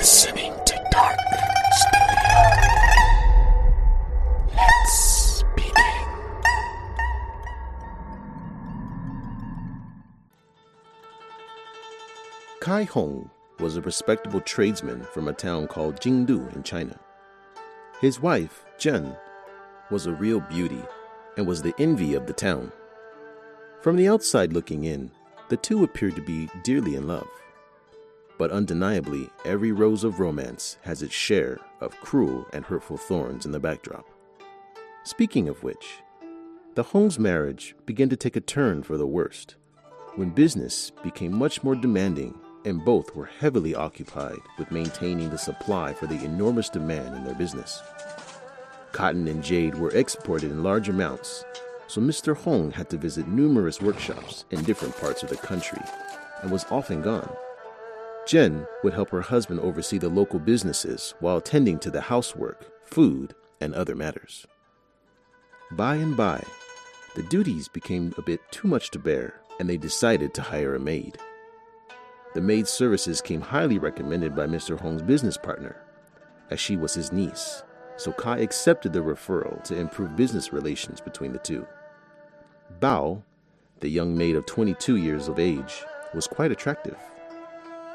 listening to Dark Studio. Let's begin. Kai Hong was a respectable tradesman from a town called Jingdu in China. His wife, Jen, was a real beauty and was the envy of the town. From the outside looking in, the two appeared to be dearly in love. But undeniably, every rose of romance has its share of cruel and hurtful thorns in the backdrop. Speaking of which, the Hong's marriage began to take a turn for the worst when business became much more demanding and both were heavily occupied with maintaining the supply for the enormous demand in their business. Cotton and jade were exported in large amounts, so Mr. Hong had to visit numerous workshops in different parts of the country and was often gone. Jen would help her husband oversee the local businesses while attending to the housework, food, and other matters. By and by, the duties became a bit too much to bear, and they decided to hire a maid. The maid's services came highly recommended by Mr. Hong's business partner, as she was his niece, so Kai accepted the referral to improve business relations between the two. Bao, the young maid of 22 years of age, was quite attractive.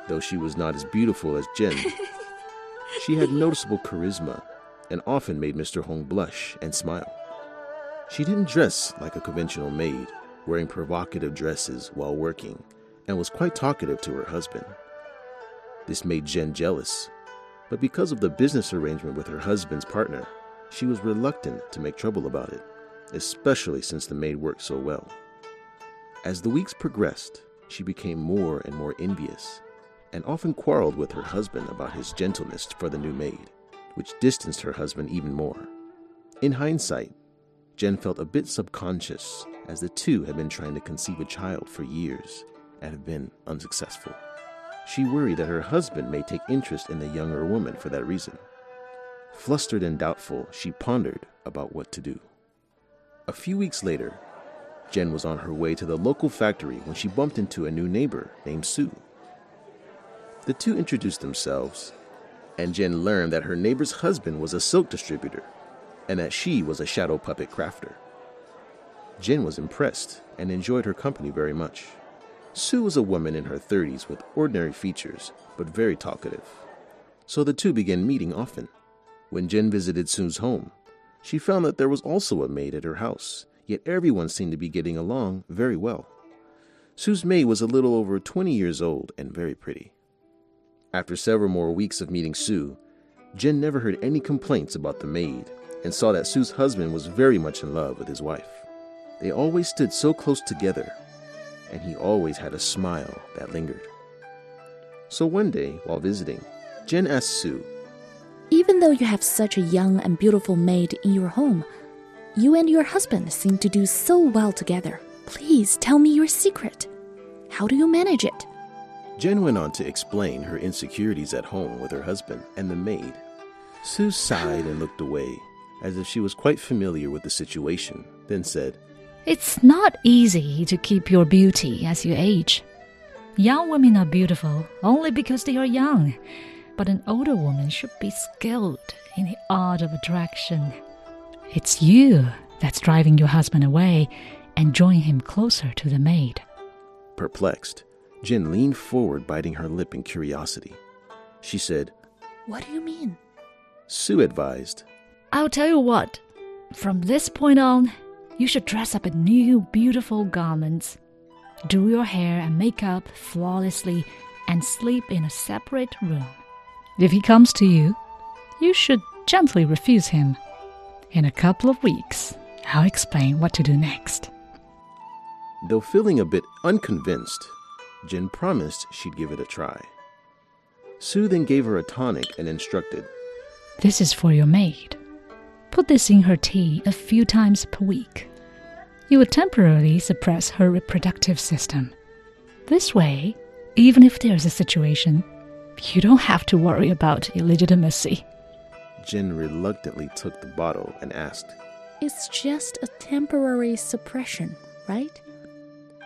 Though she was not as beautiful as Jen, she had noticeable charisma and often made Mr. Hong blush and smile. She didn't dress like a conventional maid, wearing provocative dresses while working, and was quite talkative to her husband. This made Jen jealous, but because of the business arrangement with her husband's partner, she was reluctant to make trouble about it, especially since the maid worked so well. As the weeks progressed, she became more and more envious and often quarreled with her husband about his gentleness for the new maid, which distanced her husband even more. In hindsight, Jen felt a bit subconscious as the two had been trying to conceive a child for years and have been unsuccessful. She worried that her husband may take interest in the younger woman for that reason. Flustered and doubtful, she pondered about what to do. A few weeks later, Jen was on her way to the local factory when she bumped into a new neighbor named Sue. The two introduced themselves, and Jen learned that her neighbor's husband was a silk distributor and that she was a shadow puppet crafter. Jen was impressed and enjoyed her company very much. Sue was a woman in her 30s with ordinary features, but very talkative. So the two began meeting often. When Jen visited Sue's home, she found that there was also a maid at her house, yet everyone seemed to be getting along very well. Sue's maid was a little over 20 years old and very pretty. After several more weeks of meeting Sue, Jen never heard any complaints about the maid and saw that Sue's husband was very much in love with his wife. They always stood so close together, and he always had a smile that lingered. So one day, while visiting, Jen asked Sue, Even though you have such a young and beautiful maid in your home, you and your husband seem to do so well together. Please tell me your secret. How do you manage it? Jen went on to explain her insecurities at home with her husband and the maid. Sue sighed and looked away, as if she was quite familiar with the situation, then said, It's not easy to keep your beauty as you age. Young women are beautiful only because they are young, but an older woman should be skilled in the art of attraction. It's you that's driving your husband away and drawing him closer to the maid. Perplexed, Jen leaned forward, biting her lip in curiosity. She said, What do you mean? Sue advised, I'll tell you what, from this point on, you should dress up in new, beautiful garments, do your hair and makeup flawlessly, and sleep in a separate room. If he comes to you, you should gently refuse him. In a couple of weeks, I'll explain what to do next. Though feeling a bit unconvinced, Jen promised she'd give it a try. Sue then gave her a tonic and instructed, This is for your maid. Put this in her tea a few times per week. You will temporarily suppress her reproductive system. This way, even if there's a situation, you don't have to worry about illegitimacy. Jen reluctantly took the bottle and asked, It's just a temporary suppression, right?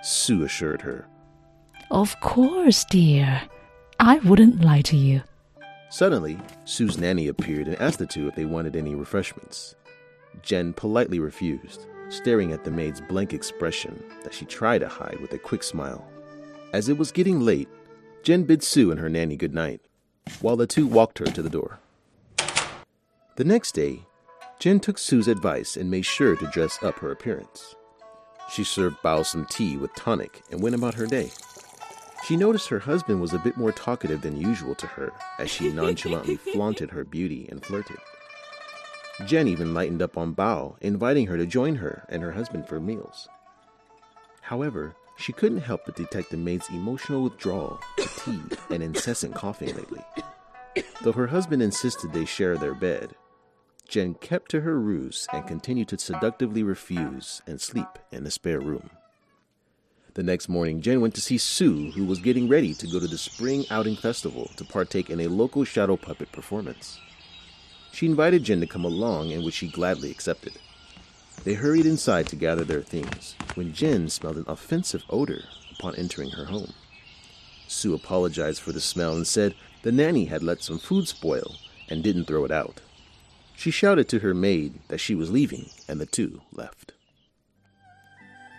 Sue assured her. Of course, dear. I wouldn't lie to you. Suddenly, Sue's nanny appeared and asked the two if they wanted any refreshments. Jen politely refused, staring at the maid's blank expression that she tried to hide with a quick smile. As it was getting late, Jen bid Sue and her nanny good night, while the two walked her to the door. The next day, Jen took Sue's advice and made sure to dress up her appearance. She served Bao some tea with tonic and went about her day. She noticed her husband was a bit more talkative than usual to her as she nonchalantly flaunted her beauty and flirted. Jen even lightened up on Bao, inviting her to join her and her husband for meals. However, she couldn't help but detect the maid's emotional withdrawal, fatigue, and incessant coughing lately. Though her husband insisted they share their bed, Jen kept to her ruse and continued to seductively refuse and sleep in the spare room. The next morning, Jen went to see Sue, who was getting ready to go to the Spring Outing Festival to partake in a local shadow puppet performance. She invited Jen to come along, and which she gladly accepted. They hurried inside to gather their things when Jen smelled an offensive odor upon entering her home. Sue apologized for the smell and said the nanny had let some food spoil and didn't throw it out. She shouted to her maid that she was leaving, and the two left.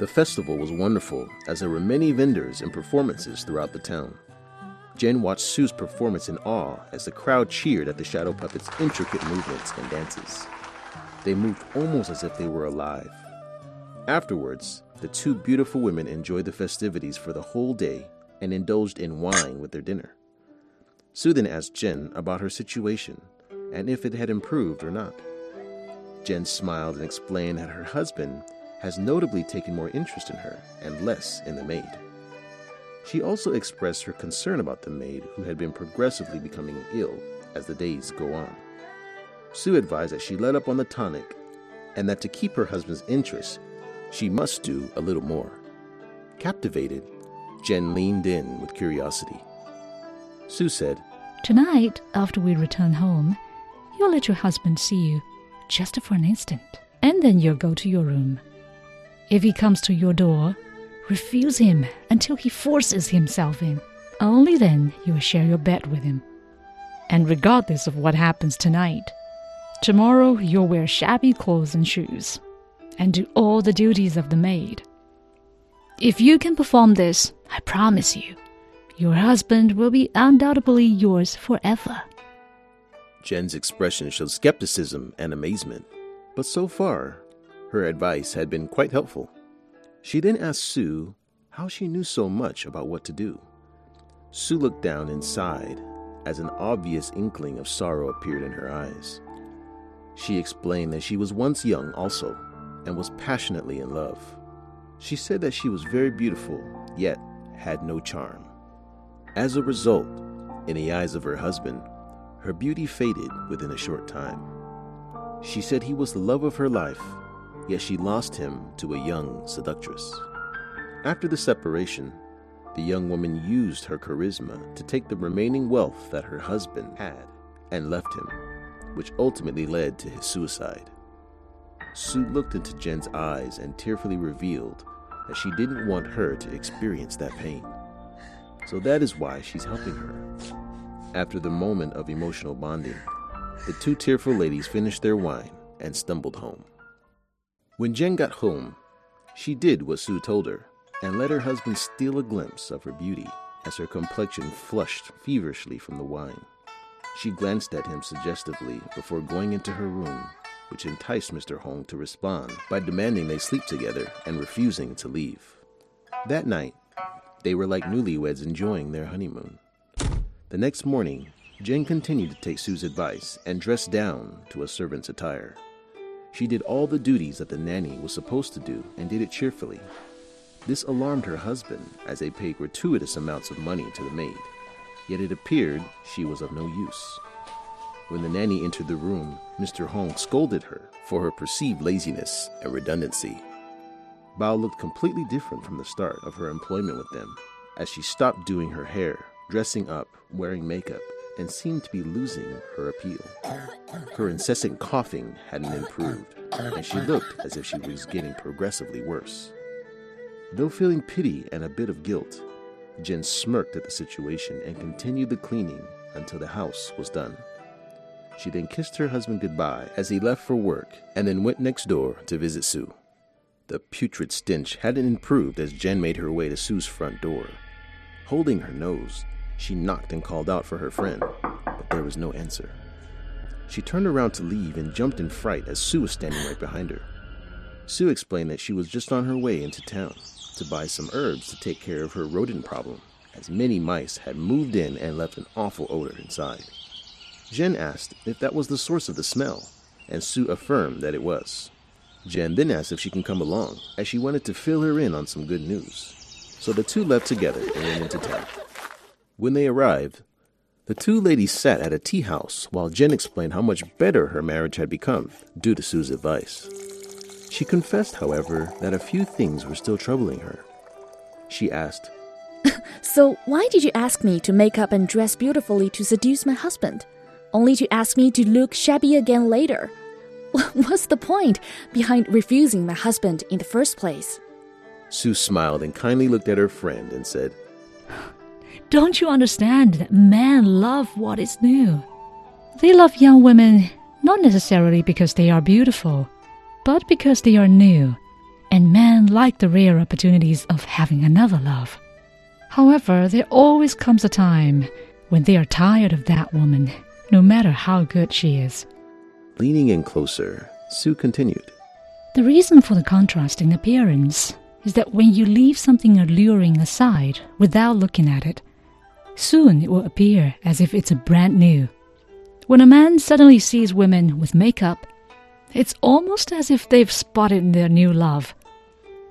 The festival was wonderful as there were many vendors and performances throughout the town. Jen watched Sue's performance in awe as the crowd cheered at the shadow puppet's intricate movements and dances. They moved almost as if they were alive. Afterwards, the two beautiful women enjoyed the festivities for the whole day and indulged in wine with their dinner. Sue then asked Jen about her situation and if it had improved or not. Jen smiled and explained that her husband has notably taken more interest in her and less in the maid. She also expressed her concern about the maid who had been progressively becoming ill as the days go on. Sue advised that she let up on the tonic and that to keep her husband's interest, she must do a little more. Captivated, Jen leaned in with curiosity. Sue said, Tonight, after we return home, you'll let your husband see you just for an instant, and then you'll go to your room. If he comes to your door, Refuse him until he forces himself in. Only then you will share your bed with him. And regardless of what happens tonight, tomorrow you'll wear shabby clothes and shoes and do all the duties of the maid. If you can perform this, I promise you, your husband will be undoubtedly yours forever. Jen's expression showed skepticism and amazement, but so far, her advice had been quite helpful. She then asked Sue how she knew so much about what to do. Sue looked down and sighed as an obvious inkling of sorrow appeared in her eyes. She explained that she was once young also and was passionately in love. She said that she was very beautiful, yet had no charm. As a result, in the eyes of her husband, her beauty faded within a short time. She said he was the love of her life yet she lost him to a young seductress. After the separation, the young woman used her charisma to take the remaining wealth that her husband had and left him, which ultimately led to his suicide. Sue looked into Jen's eyes and tearfully revealed that she didn't want her to experience that pain. So that is why she's helping her. After the moment of emotional bonding, the two tearful ladies finished their wine and stumbled home. When Jen got home, she did what Sue told her and let her husband steal a glimpse of her beauty as her complexion flushed feverishly from the wine. She glanced at him suggestively before going into her room, which enticed Mr. Hong to respond by demanding they sleep together and refusing to leave. That night, they were like newlyweds enjoying their honeymoon. The next morning, Jen continued to take Sue's advice and dressed down to a servant's attire. She did all the duties that the nanny was supposed to do and did it cheerfully. This alarmed her husband, as they paid gratuitous amounts of money to the maid. Yet it appeared she was of no use. When the nanny entered the room, Mr. Hong scolded her for her perceived laziness and redundancy. Bao looked completely different from the start of her employment with them, as she stopped doing her hair, dressing up, wearing makeup, and seemed to be losing her appeal. Her incessant coughing hadn't improved, and she looked as if she was getting progressively worse. Though feeling pity and a bit of guilt, Jen smirked at the situation and continued the cleaning until the house was done. She then kissed her husband goodbye as he left for work and then went next door to visit Sue. The putrid stench hadn't improved as Jen made her way to Sue's front door. Holding her nose, she knocked and called out for her friend, but there was no answer. She turned around to leave and jumped in fright as Sue was standing right behind her. Sue explained that she was just on her way into town to buy some herbs to take care of her rodent problem, as many mice had moved in and left an awful odor inside. Jen asked if that was the source of the smell, and Sue affirmed that it was. Jen then asked if she can come along, as she wanted to fill her in on some good news. So the two left together and went into town. When they arrived, the two ladies sat at a tea house while Jen explained how much better her marriage had become due to Sue's advice. She confessed, however, that a few things were still troubling her. She asked, So, why did you ask me to make up and dress beautifully to seduce my husband? Only to ask me to look shabby again later? What's the point behind refusing my husband in the first place? Sue smiled and kindly looked at her friend and said, Don't you understand that men love what is new? They love young women not necessarily because they are beautiful, but because they are new, and men like the rare opportunities of having another love. However, there always comes a time when they are tired of that woman, no matter how good she is. Leaning in closer, Sue continued, The reason for the contrast in appearance is that when you leave something alluring aside without looking at it, soon it will appear as if it's a brand new. When a man suddenly sees women with makeup, it's almost as if they've spotted their new love.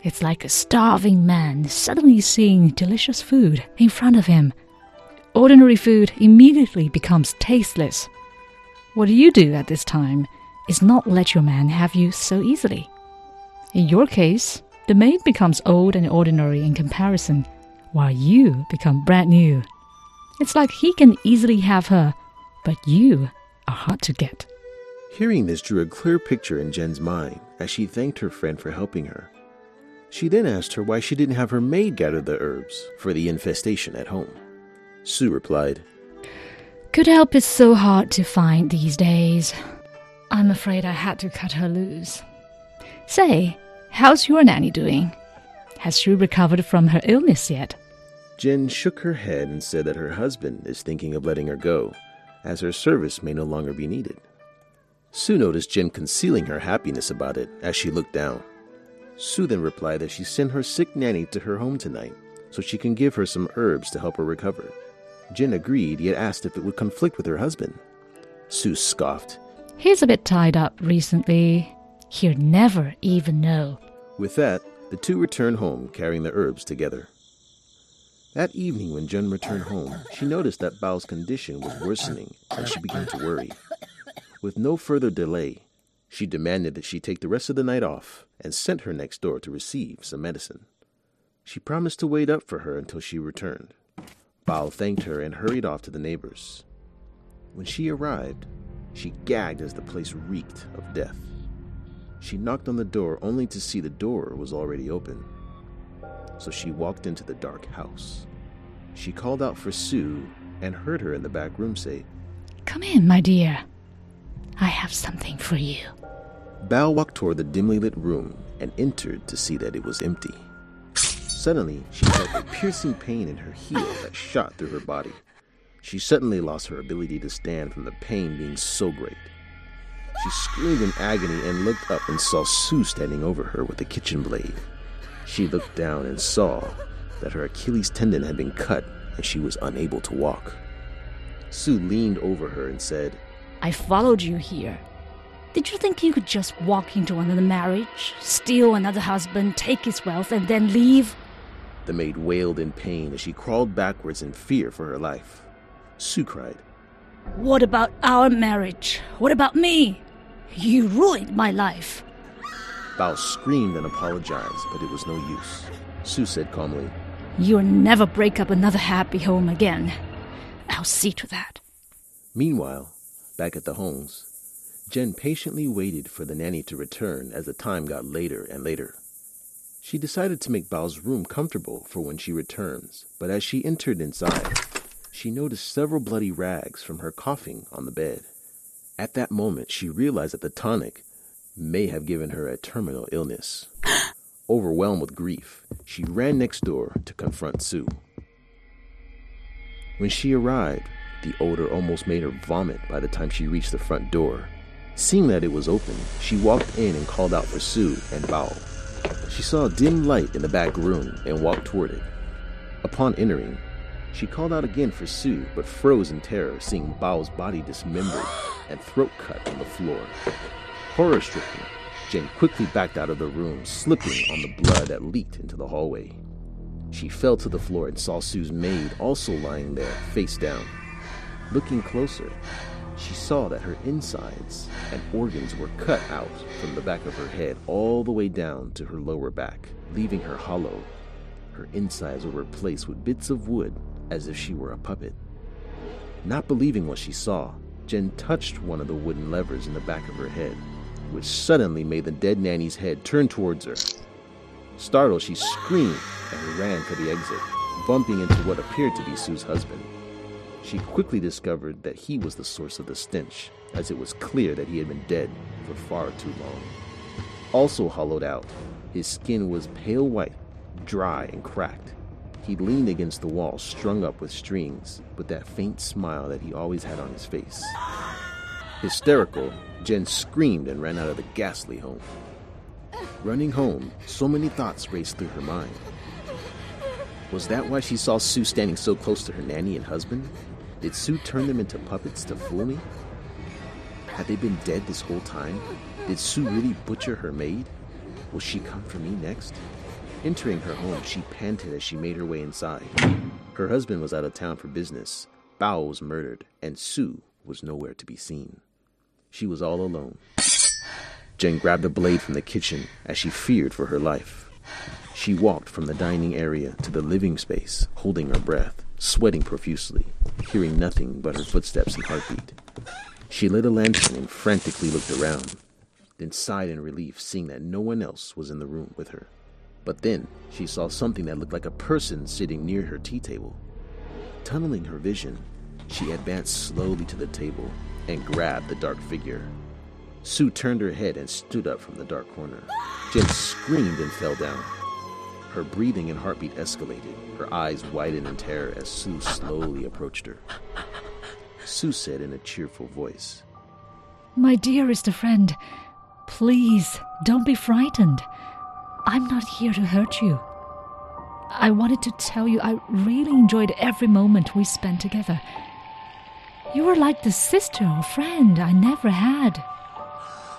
It's like a starving man suddenly seeing delicious food in front of him. Ordinary food immediately becomes tasteless. What do you do at this time is not let your man have you so easily. In your case, the maid becomes old and ordinary in comparison, while you become brand new. It's like he can easily have her, but you are hard to get. Hearing this drew a clear picture in Jen's mind as she thanked her friend for helping her. She then asked her why she didn't have her maid gather the herbs for the infestation at home. Sue replied, Good help is so hard to find these days. I'm afraid I had to cut her loose. Say, how's your nanny doing? Has she recovered from her illness yet? Jen shook her head and said that her husband is thinking of letting her go, as her service may no longer be needed. Sue noticed Jen concealing her happiness about it as she looked down. Sue then replied that she sent her sick nanny to her home tonight so she can give her some herbs to help her recover. Jen agreed, yet asked if it would conflict with her husband. Sue scoffed. He's a bit tied up recently. He'll never even know. With that, the two returned home carrying the herbs together. That evening, when Jen returned home, she noticed that Bao's condition was worsening and she began to worry. With no further delay, she demanded that she take the rest of the night off and sent her next door to receive some medicine. She promised to wait up for her until she returned. Bao thanked her and hurried off to the neighbors. When she arrived, she gagged as the place reeked of death. She knocked on the door only to see the door was already open. So she walked into the dark house. She called out for Sue and heard her in the back room say, Come in, my dear. I have something for you. Bao walked toward the dimly lit room and entered to see that it was empty. Suddenly, she felt a piercing pain in her heel that shot through her body. She suddenly lost her ability to stand from the pain being so great. She screamed in agony and looked up and saw Sue standing over her with a kitchen blade. She looked down and saw that her Achilles tendon had been cut and she was unable to walk. Sue leaned over her and said, I followed you here. Did you think you could just walk into another marriage, steal another husband, take his wealth, and then leave? The maid wailed in pain as she crawled backwards in fear for her life. Sue cried, What about our marriage? What about me? You ruined my life. Bao screamed and apologized, but it was no use. Sue said calmly, You'll never break up another happy home again. I'll see to that. Meanwhile, back at the homes, Jen patiently waited for the nanny to return as the time got later and later. She decided to make Bao's room comfortable for when she returns, but as she entered inside, she noticed several bloody rags from her coughing on the bed. At that moment, she realized that the tonic may have given her a terminal illness. Overwhelmed with grief, she ran next door to confront Sue. When she arrived, the odor almost made her vomit by the time she reached the front door. Seeing that it was open, she walked in and called out for Sue and Bao. She saw a dim light in the back room and walked toward it. Upon entering, she called out again for Sue, but froze in terror seeing Bao's body dismembered and throat cut on the floor. Horror stricken, Jen quickly backed out of the room, slipping on the blood that leaked into the hallway. She fell to the floor and saw Sue's maid also lying there, face down. Looking closer, she saw that her insides and organs were cut out from the back of her head all the way down to her lower back, leaving her hollow. Her insides were replaced with bits of wood as if she were a puppet. Not believing what she saw, Jen touched one of the wooden levers in the back of her head, which suddenly made the dead nanny's head turn towards her. Startled, she screamed and ran for the exit, bumping into what appeared to be Sue's husband. She quickly discovered that he was the source of the stench, as it was clear that he had been dead for far too long. Also hollowed out, his skin was pale white, dry, and cracked. He leaned against the wall, strung up with strings, with that faint smile that he always had on his face. Hysterical, Jen screamed and ran out of the ghastly home. Running home, so many thoughts raced through her mind. Was that why she saw Sue standing so close to her nanny and husband? Did Sue turn them into puppets to fool me? Had they been dead this whole time? Did Sue really butcher her maid? Will she come for me next? Entering her home, she panted as she made her way inside. Her husband was out of town for business, Bao was murdered, and Sue was nowhere to be seen. She was all alone. Jen grabbed a blade from the kitchen as she feared for her life. She walked from the dining area to the living space, holding her breath, sweating profusely, hearing nothing but her footsteps and heartbeat. She lit a lantern and frantically looked around, then sighed in relief, seeing that no one else was in the room with her. But then she saw something that looked like a person sitting near her tea table. Tunneling her vision, she advanced slowly to the table and grabbed the dark figure. Sue turned her head and stood up from the dark corner. Jen screamed and fell down. Her breathing and heartbeat escalated. Her eyes widened in terror as Sue slowly approached her. Sue said in a cheerful voice, My dearest friend, please don't be frightened. I'm not here to hurt you. I wanted to tell you I really enjoyed every moment we spent together. You were like the sister or friend I never had.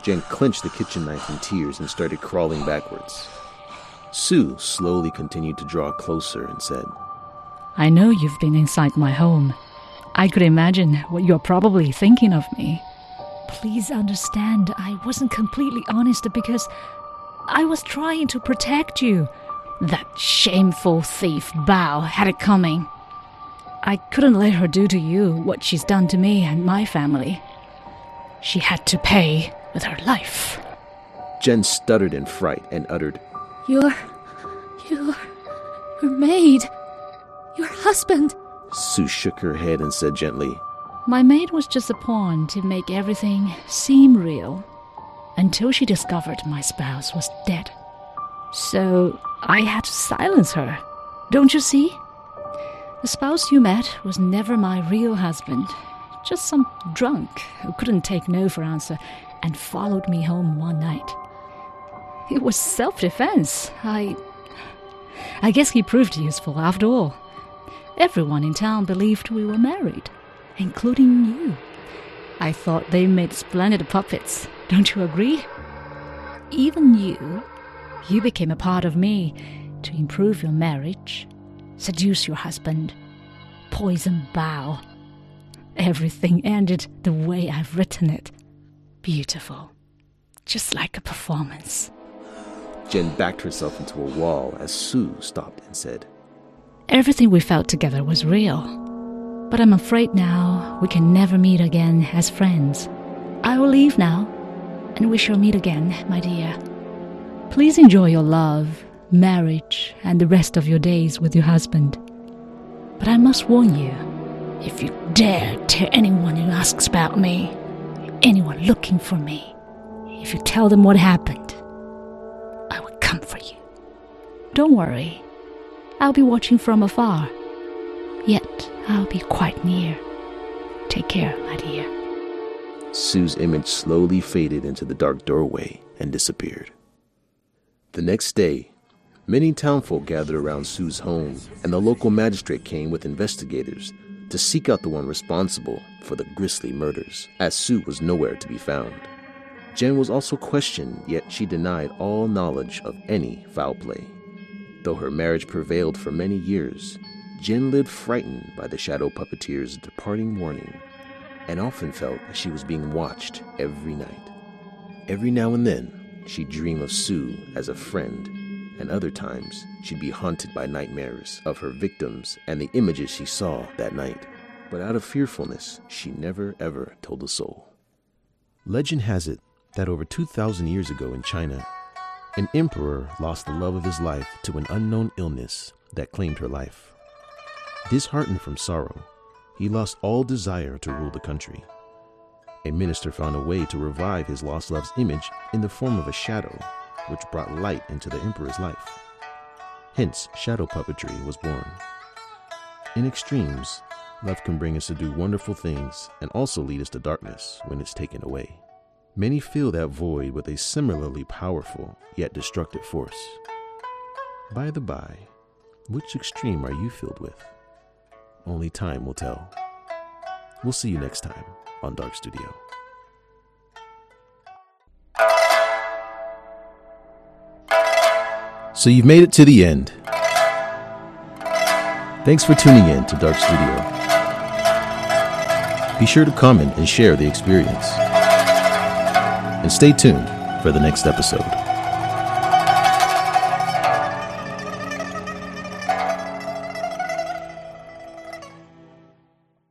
Jen clenched the kitchen knife in tears and started crawling backwards. Sue slowly continued to draw closer and said, I know you've been inside my home. I could imagine what you're probably thinking of me. Please understand, I wasn't completely honest because I was trying to protect you. That shameful thief Bao had it coming. I couldn't let her do to you what she's done to me and my family. She had to pay with her life. Jen stuttered in fright and uttered, Your. your. your maid. Your husband. Sue shook her head and said gently, My maid was just a pawn to make everything seem real until she discovered my spouse was dead. So I had to silence her. Don't you see? The spouse you met was never my real husband, just some drunk who couldn't take no for answer and followed me home one night. It was self defense. I. I guess he proved useful after all. Everyone in town believed we were married, including you. I thought they made splendid puppets. Don't you agree? Even you, you became a part of me to improve your marriage, seduce your husband, poison Bao. Everything ended the way I've written it. Beautiful. Just like a performance. Jen backed herself into a wall as Sue stopped and said, Everything we felt together was real. But I'm afraid now we can never meet again as friends. I will leave now, and we shall meet again, my dear. Please enjoy your love, marriage, and the rest of your days with your husband. But I must warn you, If you dare tell anyone who asks about me, anyone looking for me, if you tell them what happened, I will come for you. Don't worry, I'll be watching from afar, yet I'll be quite near. Take care, my dear. Sue's image slowly faded into the dark doorway and disappeared. The next day, many townfolk gathered around Sue's home, and the local magistrate came with investigators to seek out the one responsible for the grisly murders, as Sue was nowhere to be found. Jen was also questioned, yet she denied all knowledge of any foul play. Though her marriage prevailed for many years, Jen lived frightened by the shadow puppeteer's departing warning and often felt she was being watched every night. Every now and then, she'd dream of Sue as a friend, and other times she'd be haunted by nightmares of her victims and the images she saw that night. But out of fearfulness, she never ever told a soul. Legend has it that over 2,000 years ago in China, an emperor lost the love of his life to an unknown illness that claimed her life. Disheartened from sorrow, he lost all desire to rule the country. A minister found a way to revive his lost love's image in the form of a shadow, which brought light into the emperor's life. Hence, shadow puppetry was born. In extremes, love can bring us to do wonderful things and also lead us to darkness when it's taken away. Many fill that void with a similarly powerful yet destructive force. By the by, which extreme are you filled with? Only time will tell. We'll see you next time on Dark Studio. So you've made it to the end. Thanks for tuning in to Dark Studio. Be sure to comment and share the experience. And stay tuned for the next episode.